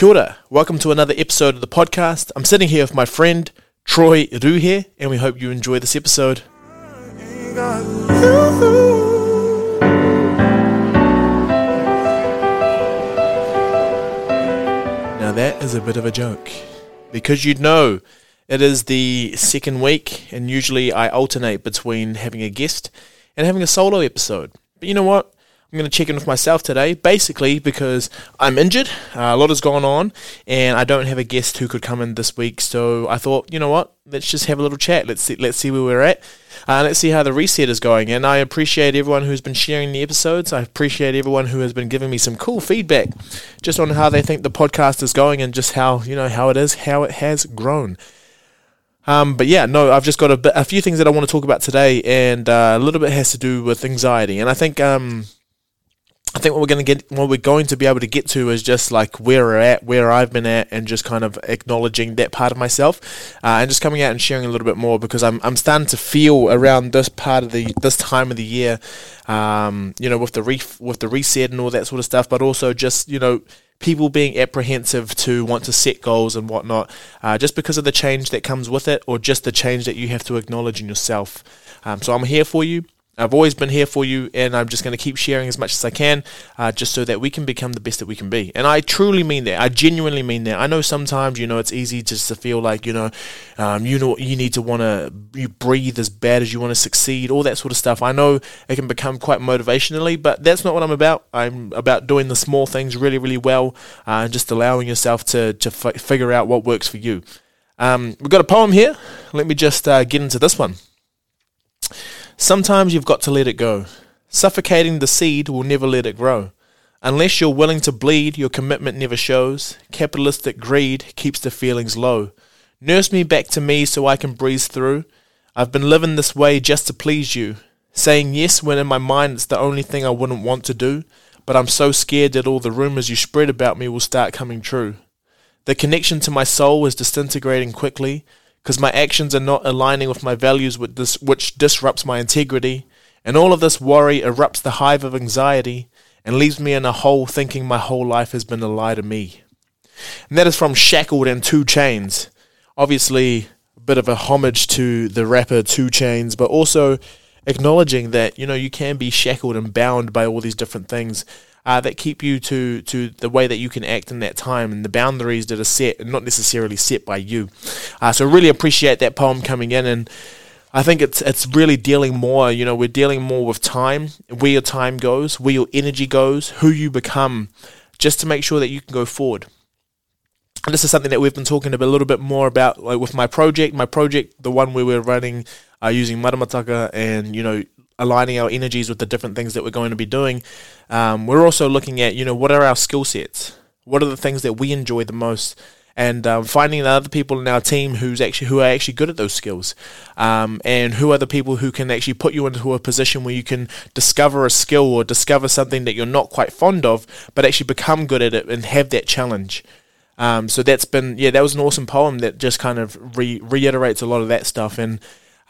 Kia ora. Welcome to another episode of the podcast. I'm sitting here with my friend Troy Ruhe, and we hope you enjoy this episode. Now that is a bit of a joke because you'd know it is the second week, and usually I alternate between having a guest and having a solo episode. But you know what? I'm going to check in with myself today, basically because I'm injured. Uh, a lot has gone on, and I don't have a guest who could come in this week. So I thought, you know what? Let's just have a little chat. Let's see, let's see where we're at. Uh, let's see how the reset is going. And I appreciate everyone who's been sharing the episodes. I appreciate everyone who has been giving me some cool feedback, just on how they think the podcast is going and just how you know how it is, how it has grown. Um, but yeah, no, I've just got a, bit, a few things that I want to talk about today, and uh, a little bit has to do with anxiety. And I think um, I think what we're going to get, what we're going to be able to get to is just like where we're at, where I've been at, and just kind of acknowledging that part of myself, uh, and just coming out and sharing a little bit more because I'm I'm starting to feel around this part of the this time of the year, um, you know, with the re- with the reset and all that sort of stuff, but also just you know people being apprehensive to want to set goals and whatnot, uh, just because of the change that comes with it, or just the change that you have to acknowledge in yourself. Um, so I'm here for you. I've always been here for you, and I'm just going to keep sharing as much as I can, uh, just so that we can become the best that we can be. And I truly mean that. I genuinely mean that. I know sometimes, you know, it's easy just to feel like, you know, um, you know, you need to want to you breathe as bad as you want to succeed, all that sort of stuff. I know it can become quite motivationally, but that's not what I'm about. I'm about doing the small things really, really well, uh, and just allowing yourself to to f- figure out what works for you. Um, we've got a poem here. Let me just uh, get into this one. Sometimes you've got to let it go. Suffocating the seed will never let it grow. Unless you're willing to bleed, your commitment never shows. Capitalistic greed keeps the feelings low. Nurse me back to me so I can breeze through. I've been living this way just to please you. Saying yes when in my mind it's the only thing I wouldn't want to do. But I'm so scared that all the rumors you spread about me will start coming true. The connection to my soul is disintegrating quickly because my actions are not aligning with my values, which disrupts my integrity. And all of this worry erupts the hive of anxiety and leaves me in a hole thinking my whole life has been a lie to me. And that is from Shackled and 2 Chains. Obviously, a bit of a homage to the rapper 2 Chainz, but also acknowledging that, you know, you can be shackled and bound by all these different things uh, that keep you to to the way that you can act in that time and the boundaries that are set and not necessarily set by you. Uh, so really appreciate that poem coming in and. I think it's it's really dealing more, you know, we're dealing more with time, where your time goes, where your energy goes, who you become, just to make sure that you can go forward. And this is something that we've been talking a little bit more about, like with my project. My project, the one where we're running uh, using Maramataka and you know aligning our energies with the different things that we're going to be doing, um, we're also looking at, you know, what are our skill sets? What are the things that we enjoy the most? And um, finding other people in our team who's actually who are actually good at those skills, um, and who are the people who can actually put you into a position where you can discover a skill or discover something that you're not quite fond of, but actually become good at it and have that challenge. Um, so that's been yeah, that was an awesome poem that just kind of re- reiterates a lot of that stuff and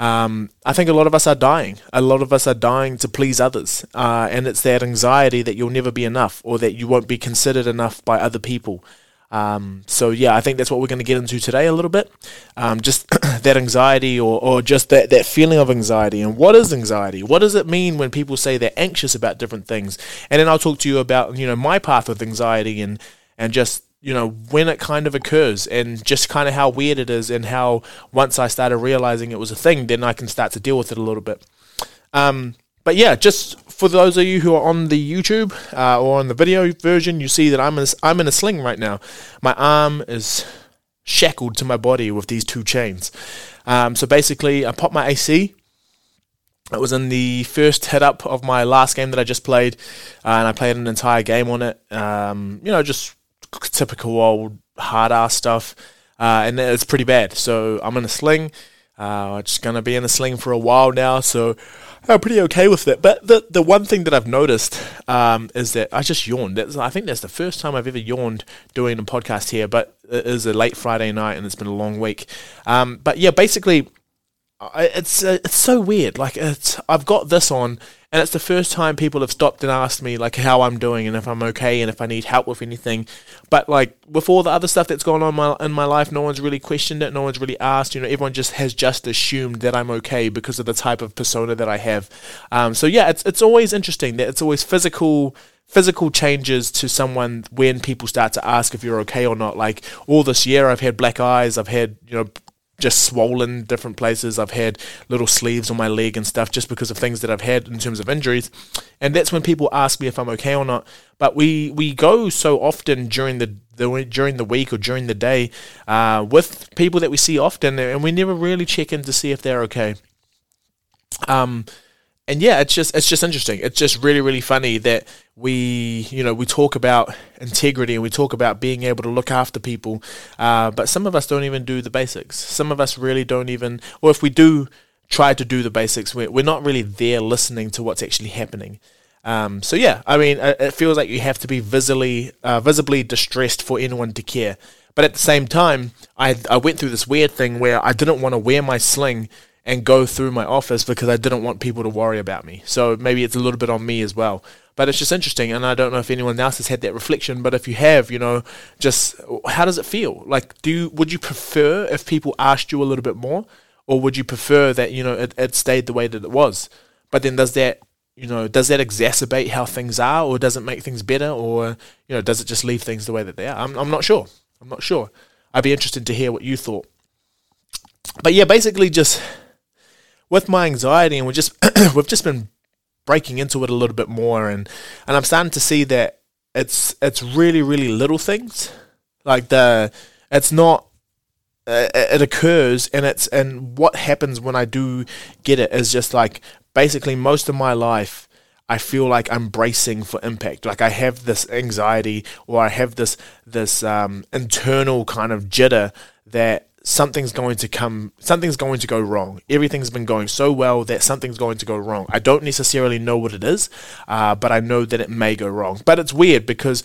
um, I think a lot of us are dying. A lot of us are dying to please others. Uh, and it's that anxiety that you'll never be enough or that you won't be considered enough by other people. Um, so, yeah, I think that's what we're going to get into today a little bit. Um, just that anxiety or, or just that, that feeling of anxiety. And what is anxiety? What does it mean when people say they're anxious about different things? And then I'll talk to you about, you know, my path with anxiety and, and just you know, when it kind of occurs and just kind of how weird it is and how once I started realizing it was a thing, then I can start to deal with it a little bit. Um, but yeah, just for those of you who are on the YouTube uh, or on the video version, you see that I'm in a, I'm in a sling right now. My arm is shackled to my body with these two chains. Um, so basically, I popped my AC. It was in the first hit up of my last game that I just played, uh, and I played an entire game on it. Um, you know, just typical old hard ass stuff, uh, and it's pretty bad. So I'm in a sling. Uh, I'm just gonna be in a sling for a while now, so I'm pretty okay with it. But the the one thing that I've noticed um, is that I just yawned. That's, I think that's the first time I've ever yawned doing a podcast here. But it is a late Friday night, and it's been a long week. Um, but yeah, basically, it's uh, it's so weird. Like it's I've got this on, And it's the first time people have stopped and asked me like how I'm doing and if I'm okay and if I need help with anything. But like with all the other stuff that's gone on my, in my life, no one's really questioned it. No one's really asked. You know, everyone just has just assumed that I'm okay because of the type of persona that I have. Um, so yeah, it's it's always interesting that it's always physical physical changes to someone when people start to ask if you're okay or not. Like all this year, I've had black eyes. I've had you know just swollen different places. I've had little sleeves on my leg and stuff just because of things that I've had in terms of injuries. And that's when people ask me if I'm okay or not. But we, we go so often during the, the during the week or during the day uh, with people that we see often, and we never really check in to see if they're okay. Um, and yeah, it's just it's just interesting. It's just really really funny that we you know we talk about integrity and we talk about being able to look after people, uh, but some of us don't even do the basics. Some of us really don't even, or if we do try to do the basics, we're, we're not really there listening to what's actually happening. Um, so yeah, I mean, it feels like you have to be visibly uh, visibly distressed for anyone to care. But at the same time, I I went through this weird thing where I didn't want to wear my sling and go through my office because I didn't want people to worry about me. So maybe it's a little bit on me as well. But it's just interesting, and I don't know if anyone else has had that reflection. But if you have, you know, just how does it feel? Like, do would you prefer if people asked you a little bit more, or would you prefer that you know it, it stayed the way that it was? But then does that you know does that exacerbate how things are, or does it make things better, or you know does it just leave things the way that they are? I'm I'm not sure. I'm not sure. I'd be interested to hear what you thought. But yeah, basically just with my anxiety, and we just we've just been breaking into it a little bit more, and and I'm starting to see that it's it's really really little things, like the it's not uh, it occurs and it's and what happens when I do get it is just like basically most of my life I feel like I'm bracing for impact. Like I have this anxiety or I have this this um, internal kind of jitter that something's going to come something's going to go wrong everything's been going so well that something's going to go wrong i don't necessarily know what it is uh, but i know that it may go wrong but it's weird because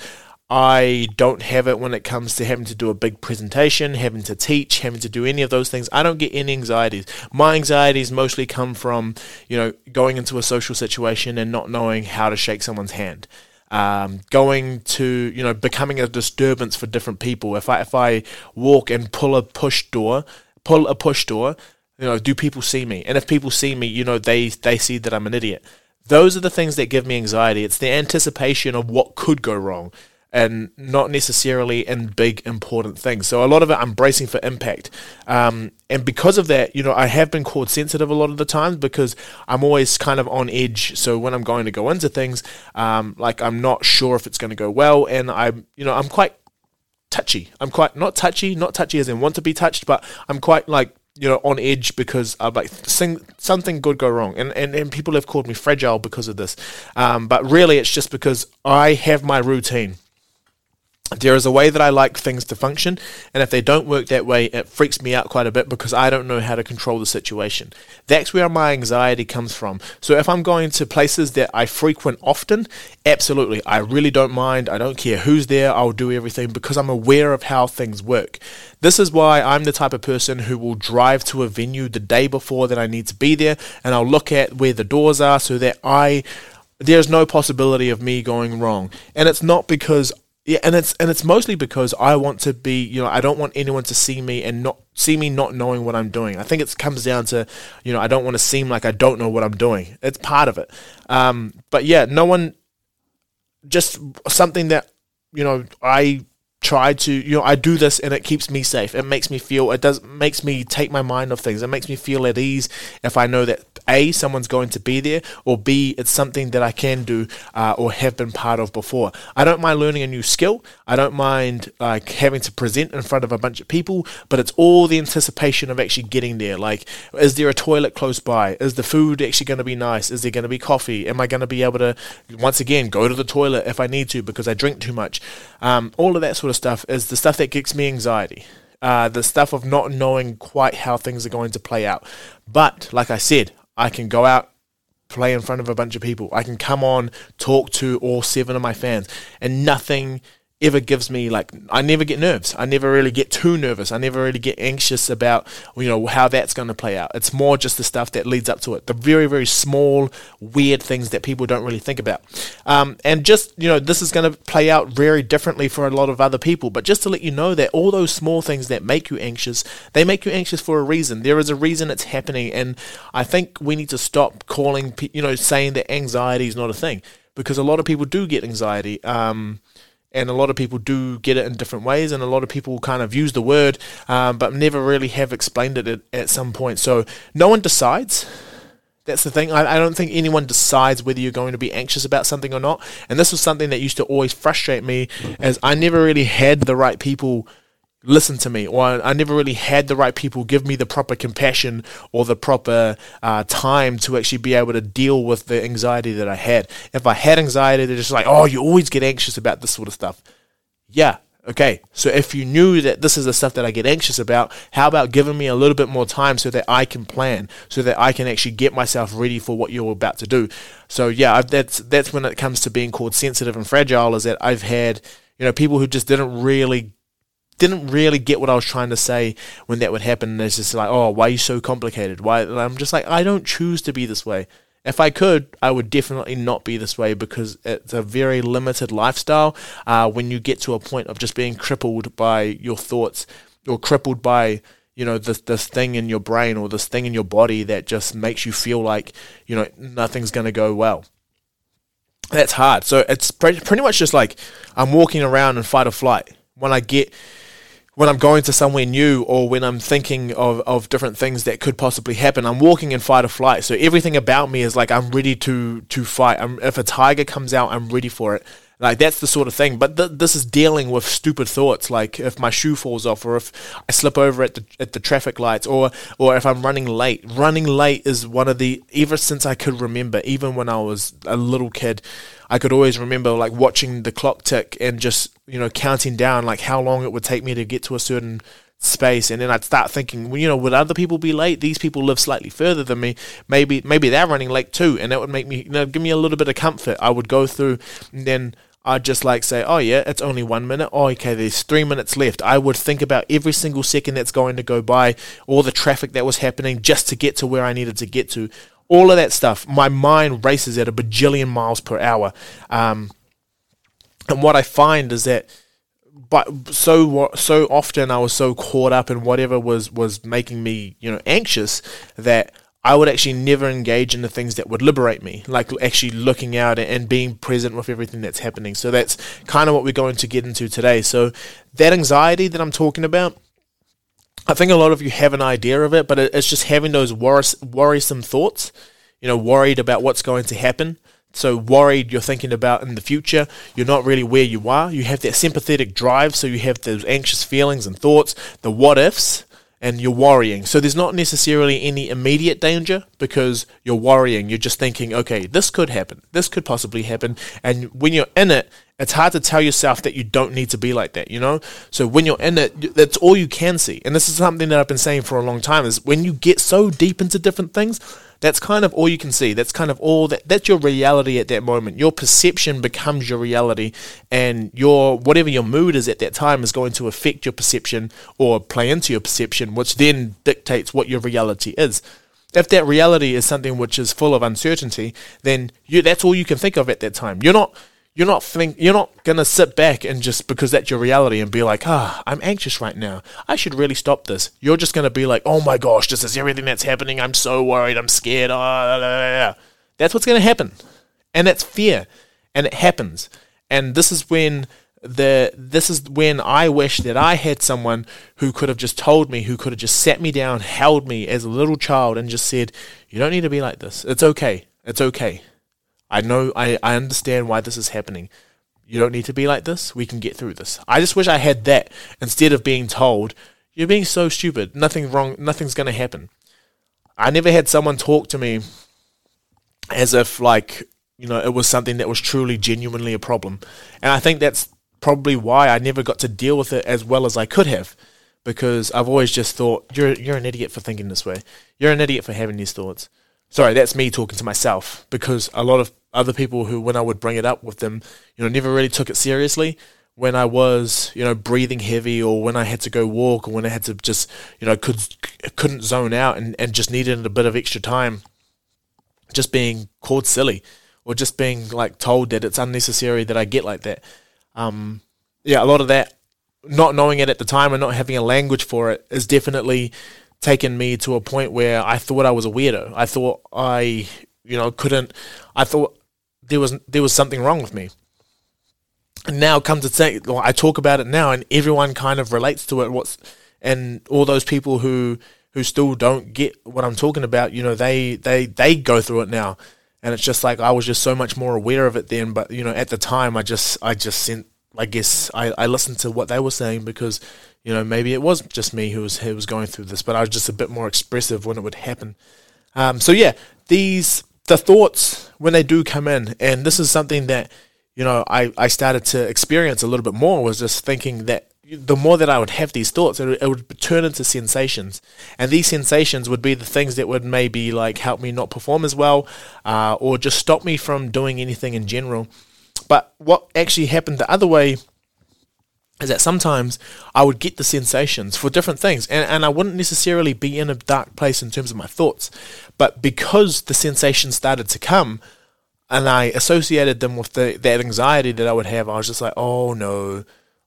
I don't have it when it comes to having to do a big presentation, having to teach, having to do any of those things. I don't get any anxieties. My anxieties mostly come from, you know, going into a social situation and not knowing how to shake someone's hand um, going to you know becoming a disturbance for different people. If I if I walk and pull a push door, pull a push door, you know, do people see me? And if people see me, you know, they they see that I'm an idiot. Those are the things that give me anxiety. It's the anticipation of what could go wrong and not necessarily in big important things. So a lot of it I'm bracing for impact. Um, and because of that, you know, I have been called sensitive a lot of the times because I'm always kind of on edge. So when I'm going to go into things, um, like I'm not sure if it's going to go well, and I'm, you know, I'm quite touchy. I'm quite not touchy, not touchy as in want to be touched, but I'm quite like you know on edge because I'm like sing, something could go wrong, and, and and people have called me fragile because of this. Um, but really, it's just because I have my routine there is a way that I like things to function, and if they don't work that way, it freaks me out quite a bit because I don't know how to control the situation. That's where my anxiety comes from. So if I'm going to places that I frequent often, absolutely, I really don't mind. I don't care who's there, I'll do everything because I'm aware of how things work. This is why I'm the type of person who will drive to a venue the day before that I need to be there, and I'll look at where the doors are so that I there's no possibility of me going wrong. And it's not because yeah, and it's and it's mostly because I want to be, you know, I don't want anyone to see me and not see me not knowing what I'm doing. I think it comes down to, you know, I don't want to seem like I don't know what I'm doing. It's part of it. Um, but yeah, no one, just something that, you know, I try to you know I do this and it keeps me safe. It makes me feel it does makes me take my mind off things. It makes me feel at ease if I know that a someone's going to be there or b it's something that I can do uh, or have been part of before. I don't mind learning a new skill. I don't mind like having to present in front of a bunch of people, but it's all the anticipation of actually getting there. Like, is there a toilet close by? Is the food actually going to be nice? Is there going to be coffee? Am I going to be able to once again go to the toilet if I need to because I drink too much? Um, all of that sort of stuff is the stuff that gives me anxiety. Uh, the stuff of not knowing quite how things are going to play out. But like I said, I can go out, play in front of a bunch of people. I can come on, talk to all seven of my fans, and nothing ever gives me like I never get nerves. I never really get too nervous. I never really get anxious about you know how that's going to play out. It's more just the stuff that leads up to it. The very very small weird things that people don't really think about. Um, and just you know this is going to play out very differently for a lot of other people. But just to let you know that all those small things that make you anxious, they make you anxious for a reason. There is a reason it's happening, and I think we need to stop calling you know saying that anxiety is not a thing because a lot of people do get anxiety. Um, and a lot of people do get it in different ways, and a lot of people kind of use the word, um, but never really have explained it at, at, some point. So no one decides. That's the thing. I, I don't think anyone decides whether you're going to be anxious about something or not. And this was something that used to always frustrate me, as I never really had the right people listen to me, or I never really had the right people give me the proper compassion or the proper uh, time to actually be able to deal with the anxiety that I had. If I had anxiety, they're just like, oh, you always get anxious about this sort of stuff. Yeah, okay. So if you knew that this is the stuff that I get anxious about, how about giving me a little bit more time so that I can plan, so that I can actually get myself ready for what you're about to do. So yeah, that's that's when it comes to being called sensitive and fragile. Is that I've had you know people who just didn't really didn't really get what I was trying to say when that would happen. And it's just like, oh, why are you so complicated? Why? And I'm just like, I don't choose to be this way. If I could, I would definitely not be this way because it's a very limited lifestyle. Uh, when you get to a point of just being crippled by your thoughts or crippled by you know this this thing in your brain or this thing in your body that just makes you feel like you know nothing's going to go well that's hard so it's pretty, pretty much just like i'm walking around in fight or flight when i get when I'm going to somewhere new or when I'm thinking of, of different things that could possibly happen, I'm walking in fight or flight. So everything about me is like I'm ready to to fight. I'm, if a tiger comes out, I'm ready for it. Like that's the sort of thing. But th- this is dealing with stupid thoughts, like if my shoe falls off, or if I slip over at the at the traffic lights, or or if I'm running late. Running late is one of the ever since I could remember, even when I was a little kid, I could always remember like watching the clock tick and just you know counting down like how long it would take me to get to a certain space and then I'd start thinking well, you know would other people be late these people live slightly further than me maybe maybe they're running late too and that would make me you know give me a little bit of comfort I would go through and then I'd just like say, oh yeah, it's only one minute. Oh, okay, there's three minutes left. I would think about every single second that's going to go by, all the traffic that was happening just to get to where I needed to get to. All of that stuff. My mind races at a bajillion miles per hour. Um, and what I find is that but so so often I was so caught up in whatever was was making me you know anxious that I would actually never engage in the things that would liberate me, like actually looking out and being present with everything that's happening. So that's kind of what we're going to get into today. So that anxiety that I'm talking about, I think a lot of you have an idea of it, but it's just having those worrisome thoughts, you know, worried about what's going to happen. So worried you're thinking about in the future, you're not really where you are. You have that sympathetic drive, so you have those anxious feelings and thoughts, the what ifs and you're worrying. So there's not necessarily any immediate danger because you're worrying. You're just thinking, okay, this could happen. This could possibly happen. And when you're in it, it's hard to tell yourself that you don't need to be like that, you know? So when you're in it, that's all you can see. And this is something that I've been saying for a long time is when you get so deep into different things, that's kind of all you can see. That's kind of all that that's your reality at that moment. Your perception becomes your reality and your whatever your mood is at that time is going to affect your perception or play into your perception, which then dictates what your reality is. If that reality is something which is full of uncertainty, then you that's all you can think of at that time. You're not you're not think you're not gonna sit back and just because that's your reality and be like, ah, I'm anxious right now. I should really stop this. You're just gonna be like, oh my gosh, this is everything that's happening. I'm so worried. I'm scared. Oh, that's what's gonna happen, and that's fear, and it happens. And this is when the this is when I wish that I had someone who could have just told me, who could have just sat me down, held me as a little child, and just said, you don't need to be like this. It's okay. It's okay I know, I, I understand why this is happening. You don't need to be like this. We can get through this. I just wish I had that instead of being told, you're being so stupid. Nothing wrong. Nothing's going to happen. I never had someone talk to me as if like, you know, it was something that was truly genuinely a problem. And I think that's probably why I never got to deal with it as well as I could have because I've always just thought you're you're an idiot for thinking this way. You're an idiot for having these thoughts. Sorry, that's me talking to myself because a lot of other people who, when I would bring it up with them, you know, never really took it seriously. when I was, you know, breathing heavy or when I had to go walk or when I had to just, you know, could couldn't zone out and, and just needed a bit of extra time, just being called silly or just being like told that it's unnecessary that I get like that. Um, yeah, a lot of that, not knowing it at the time and not having a language for it, is definitely taken me to a point where I thought I was a weirdo. I thought I, you know, couldn't. I thought there was there was something wrong with me And now come to well, I talk about it now, and everyone kind of relates to it. What's and all those people who who still don't get what I'm talking about, you know, they they they go through it now, and it's just like I was just so much more aware of it then. But you know, at the time, I just I just sent. I guess I, I listened to what they were saying because you know maybe it was just me who was who was going through this, but I was just a bit more expressive when it would happen. Um, so yeah, these the thoughts when they do come in, and this is something that you know, I, I started to experience a little bit more was just thinking that the more that I would have these thoughts, it would, it would turn into sensations, and these sensations would be the things that would maybe like help me not perform as well, uh, or just stop me from doing anything in general. But what actually happened the other way is that sometimes I would get the sensations for different things, and, and I wouldn't necessarily be in a dark place in terms of my thoughts, but because the sensations started to come, and I associated them with the, that anxiety that I would have. I was just like, oh no,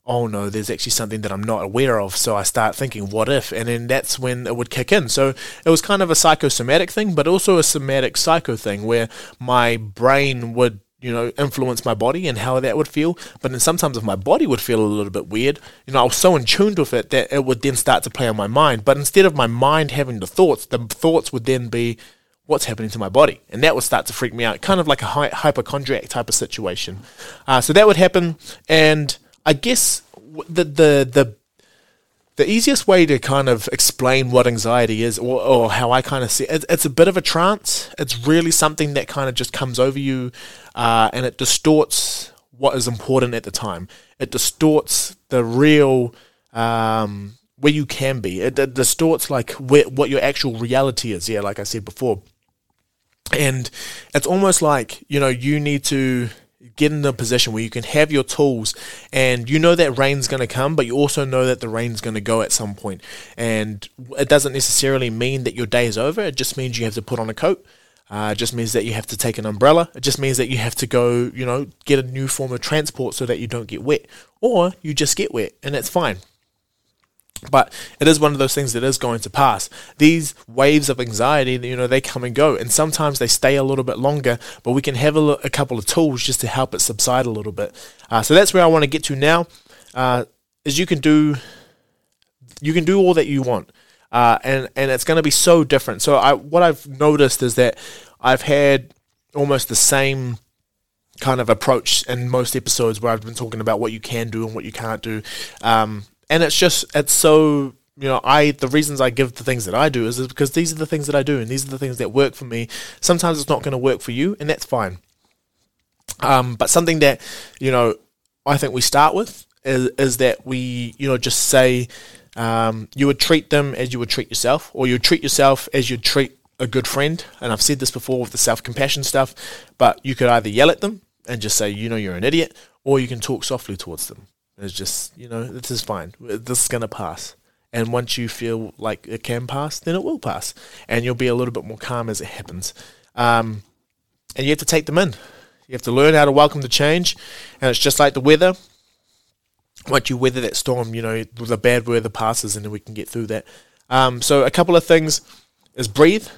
oh no, there's actually something that I'm not aware of. So I start thinking, what if? And then that's when it would kick in. So it was kind of a psychosomatic thing, but also a somatic psycho thing where my brain would you know, influence my body and how that would feel. But then sometimes if my body would feel a little bit weird, you know, I was so in tune with it that it would then start to play on my mind. But instead of my mind having the thoughts, the thoughts would then be what's happening to my body, and that would start to freak me out, kind of like a hy- hypochondriac type of situation. Uh, so that would happen, and I guess the the the the easiest way to kind of explain what anxiety is, or, or how I kind of see it, it's a bit of a trance. It's really something that kind of just comes over you, uh, and it distorts what is important at the time. It distorts the real. Um, where you can be. It, it distorts like where, what your actual reality is. Yeah, like I said before. And it's almost like, you know, you need to get in a position where you can have your tools and you know that rain's going to come, but you also know that the rain's going to go at some point. And it doesn't necessarily mean that your day is over, it just means you have to put on a coat. Uh, it just means that you have to take an umbrella. It just means that you have to go, you know, get a new form of transport so that you don't get wet. Or you just get wet and that's fine. But it is one of those things that is going to pass. These waves of anxiety, you know, they come and go, and sometimes they stay a little bit longer. But we can have a, couple of tools just to help it subside a little bit. Uh, so that's where I want to get to now. Uh, is you can do, you can do all that you want, uh, and and it's going to be so different. So I, what I've noticed is that I've had almost the same kind of approach in most episodes where I've been talking about what you can do and what you can't do. Um, and it's just it's so you know i the reasons i give the things that i do is, is because these are the things that i do and these are the things that work for me sometimes it's not going to work for you and that's fine um, but something that you know i think we start with is, is that we you know just say um, you would treat them as you would treat yourself or you would treat yourself as you'd treat a good friend and i've said this before with the self-compassion stuff but you could either yell at them and just say you know you're an idiot or you can talk softly towards them it's just, you know, this is fine. This is going to pass. And once you feel like it can pass, then it will pass. And you'll be a little bit more calm as it happens. Um, and you have to take them in. You have to learn how to welcome the change. And it's just like the weather. Once you weather that storm, you know, the bad weather passes and then we can get through that. Um, so, a couple of things is breathe.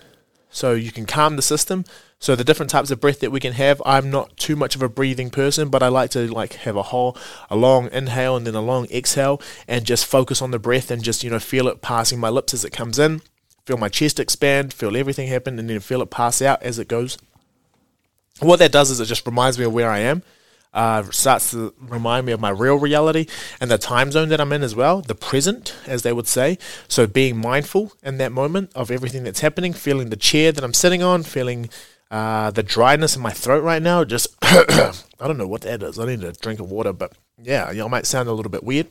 So, you can calm the system. So the different types of breath that we can have, I'm not too much of a breathing person, but I like to like have a whole a long inhale and then a long exhale and just focus on the breath and just, you know, feel it passing my lips as it comes in, feel my chest expand, feel everything happen and then feel it pass out as it goes. What that does is it just reminds me of where I am. Uh, starts to remind me of my real reality and the time zone that I'm in as well, the present, as they would say. So being mindful in that moment of everything that's happening, feeling the chair that I'm sitting on, feeling uh, the dryness in my throat right now, just I don't know what that is. I need a drink of water, but yeah, know, might sound a little bit weird.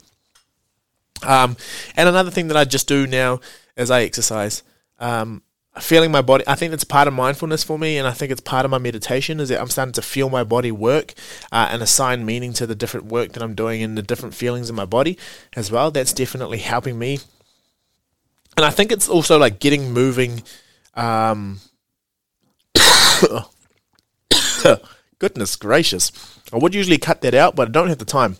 Um, and another thing that I just do now as I exercise, um, feeling my body. I think that's part of mindfulness for me, and I think it's part of my meditation. Is that I'm starting to feel my body work uh, and assign meaning to the different work that I'm doing and the different feelings in my body as well. That's definitely helping me. And I think it's also like getting moving. Um, goodness gracious! I would usually cut that out, but I don't have the time.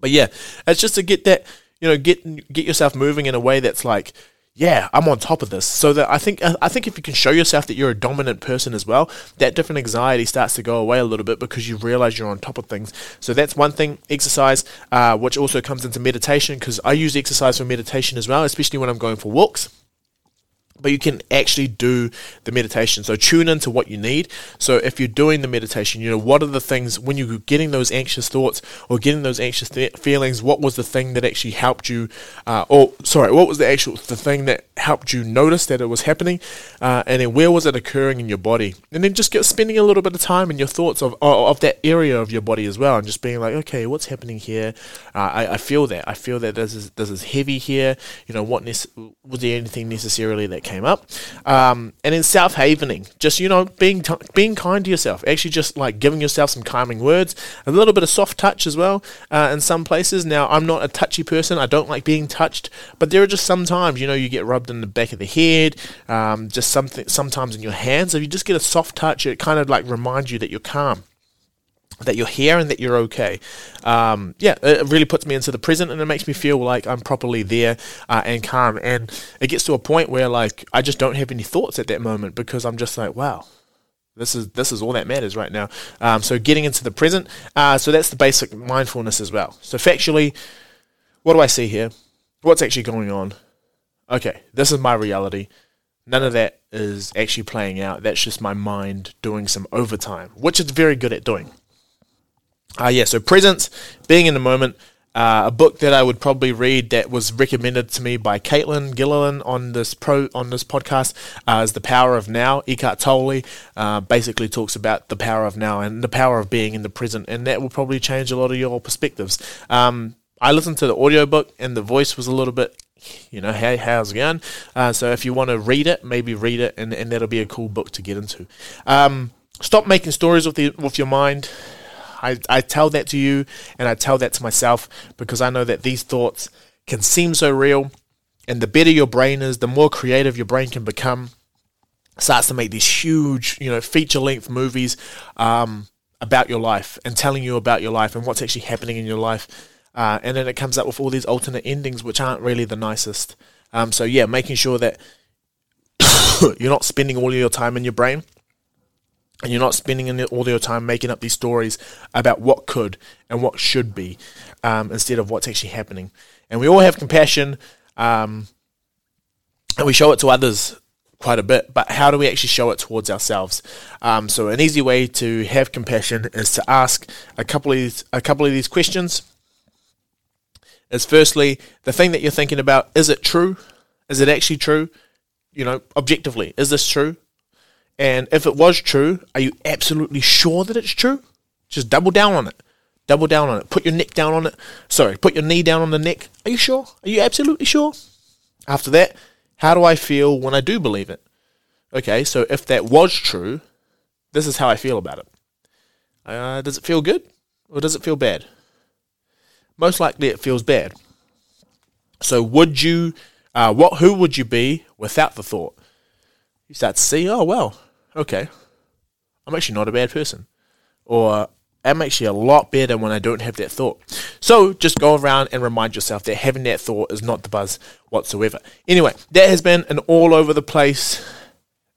But yeah, it's just to get that you know get get yourself moving in a way that's like yeah, I'm on top of this. So that I think I think if you can show yourself that you're a dominant person as well, that different anxiety starts to go away a little bit because you realize you're on top of things. So that's one thing. Exercise, uh, which also comes into meditation, because I use exercise for meditation as well, especially when I'm going for walks but you can actually do the meditation. So tune into what you need. So if you're doing the meditation, you know, what are the things when you're getting those anxious thoughts or getting those anxious th- feelings, what was the thing that actually helped you, uh, or sorry, what was the actual, the thing that helped you notice that it was happening? Uh, and then where was it occurring in your body? And then just get spending a little bit of time in your thoughts of, of that area of your body as well. And just being like, okay, what's happening here? Uh, I, I feel that. I feel that this is, this is heavy here. You know, what, nece- was there anything necessarily that came up. Um, and in self havening, just you know, being t- being kind to yourself, actually just like giving yourself some calming words, a little bit of soft touch as well uh, in some places. Now, I'm not a touchy person; I don't like being touched, but there are just some times, you know, you get rubbed in the back of the head, um, just something sometimes in your hands. If you just get a soft touch, it kind of like reminds you that you're calm that you're here and that you're okay. Um, yeah, it really puts me into the present and it makes me feel like I'm properly there uh, and calm. And it gets to a point where like I just don't have any thoughts at that moment because I'm just like, wow. This is this is all that matters right now. Um, so getting into the present. Uh, so that's the basic mindfulness as well. So factually, what do I see here? What's actually going on? Okay, this is my reality. None of that is actually playing out. That's just my mind doing some overtime, which it's very good at doing. Uh, yeah, so presence, being in the moment. Uh, a book that I would probably read that was recommended to me by Caitlin Gilliland on this pro on this podcast uh, is The Power of Now. Eckhart Tolle uh, basically talks about the power of now and the power of being in the present, and that will probably change a lot of your perspectives. Um, I listened to the audiobook and the voice was a little bit, you know, hey, how's it going? Uh, so if you want to read it, maybe read it, and, and that'll be a cool book to get into. Um, stop making stories with the with your mind. I, I tell that to you and I tell that to myself because I know that these thoughts can seem so real. And the better your brain is, the more creative your brain can become. Starts to make these huge, you know, feature length movies um, about your life and telling you about your life and what's actually happening in your life. Uh, and then it comes up with all these alternate endings, which aren't really the nicest. Um, so, yeah, making sure that you're not spending all of your time in your brain and you're not spending all your time making up these stories about what could and what should be um, instead of what's actually happening. And we all have compassion, um, and we show it to others quite a bit. But how do we actually show it towards ourselves? Um, so an easy way to have compassion is to ask a couple of these, a couple of these questions. Is firstly the thing that you're thinking about is it true? Is it actually true? You know, objectively, is this true? And if it was true, are you absolutely sure that it's true? Just double down on it. Double down on it. Put your neck down on it. Sorry, put your knee down on the neck. Are you sure? Are you absolutely sure? After that, how do I feel when I do believe it? Okay, so if that was true, this is how I feel about it. Uh, does it feel good or does it feel bad? Most likely it feels bad. So would you, uh, what, who would you be without the thought? You start to see, oh well, okay, I'm actually not a bad person. Or I'm actually a lot better when I don't have that thought. So just go around and remind yourself that having that thought is not the buzz whatsoever. Anyway, that has been an all over the place,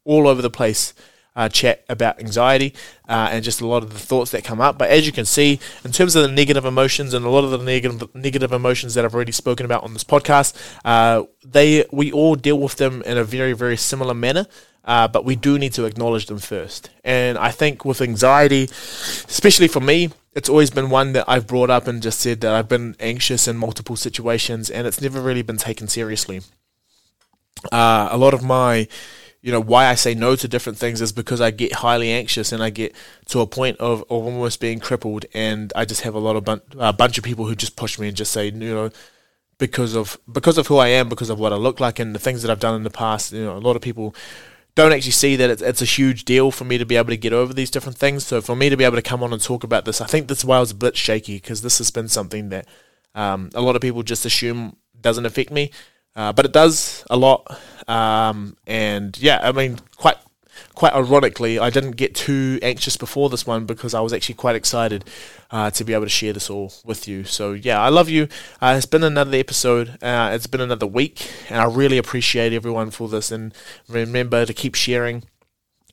all over the place uh, chat about anxiety uh, and just a lot of the thoughts that come up. But as you can see, in terms of the negative emotions and a lot of the negative negative emotions that I've already spoken about on this podcast, uh, they we all deal with them in a very very similar manner. Uh, but we do need to acknowledge them first. And I think with anxiety, especially for me, it's always been one that I've brought up and just said that I've been anxious in multiple situations, and it's never really been taken seriously. Uh, a lot of my you know why I say no to different things is because I get highly anxious and I get to a point of, of almost being crippled and I just have a lot of bun- a bunch of people who just push me and just say you know because of because of who I am, because of what I look like, and the things that I've done in the past. You know, a lot of people don't actually see that it's, it's a huge deal for me to be able to get over these different things. So for me to be able to come on and talk about this, I think that's why I was a bit shaky because this has been something that um, a lot of people just assume doesn't affect me, uh, but it does a lot. Um, and yeah, I mean, quite quite ironically, I didn't get too anxious before this one because I was actually quite excited uh, to be able to share this all with you. So, yeah, I love you. Uh, it's been another episode. Uh, it's been another week, and I really appreciate everyone for this. And remember to keep sharing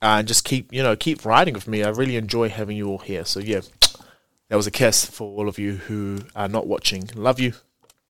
uh, and just keep, you know, keep writing with me. I really enjoy having you all here. So, yeah, that was a kiss for all of you who are not watching. Love you.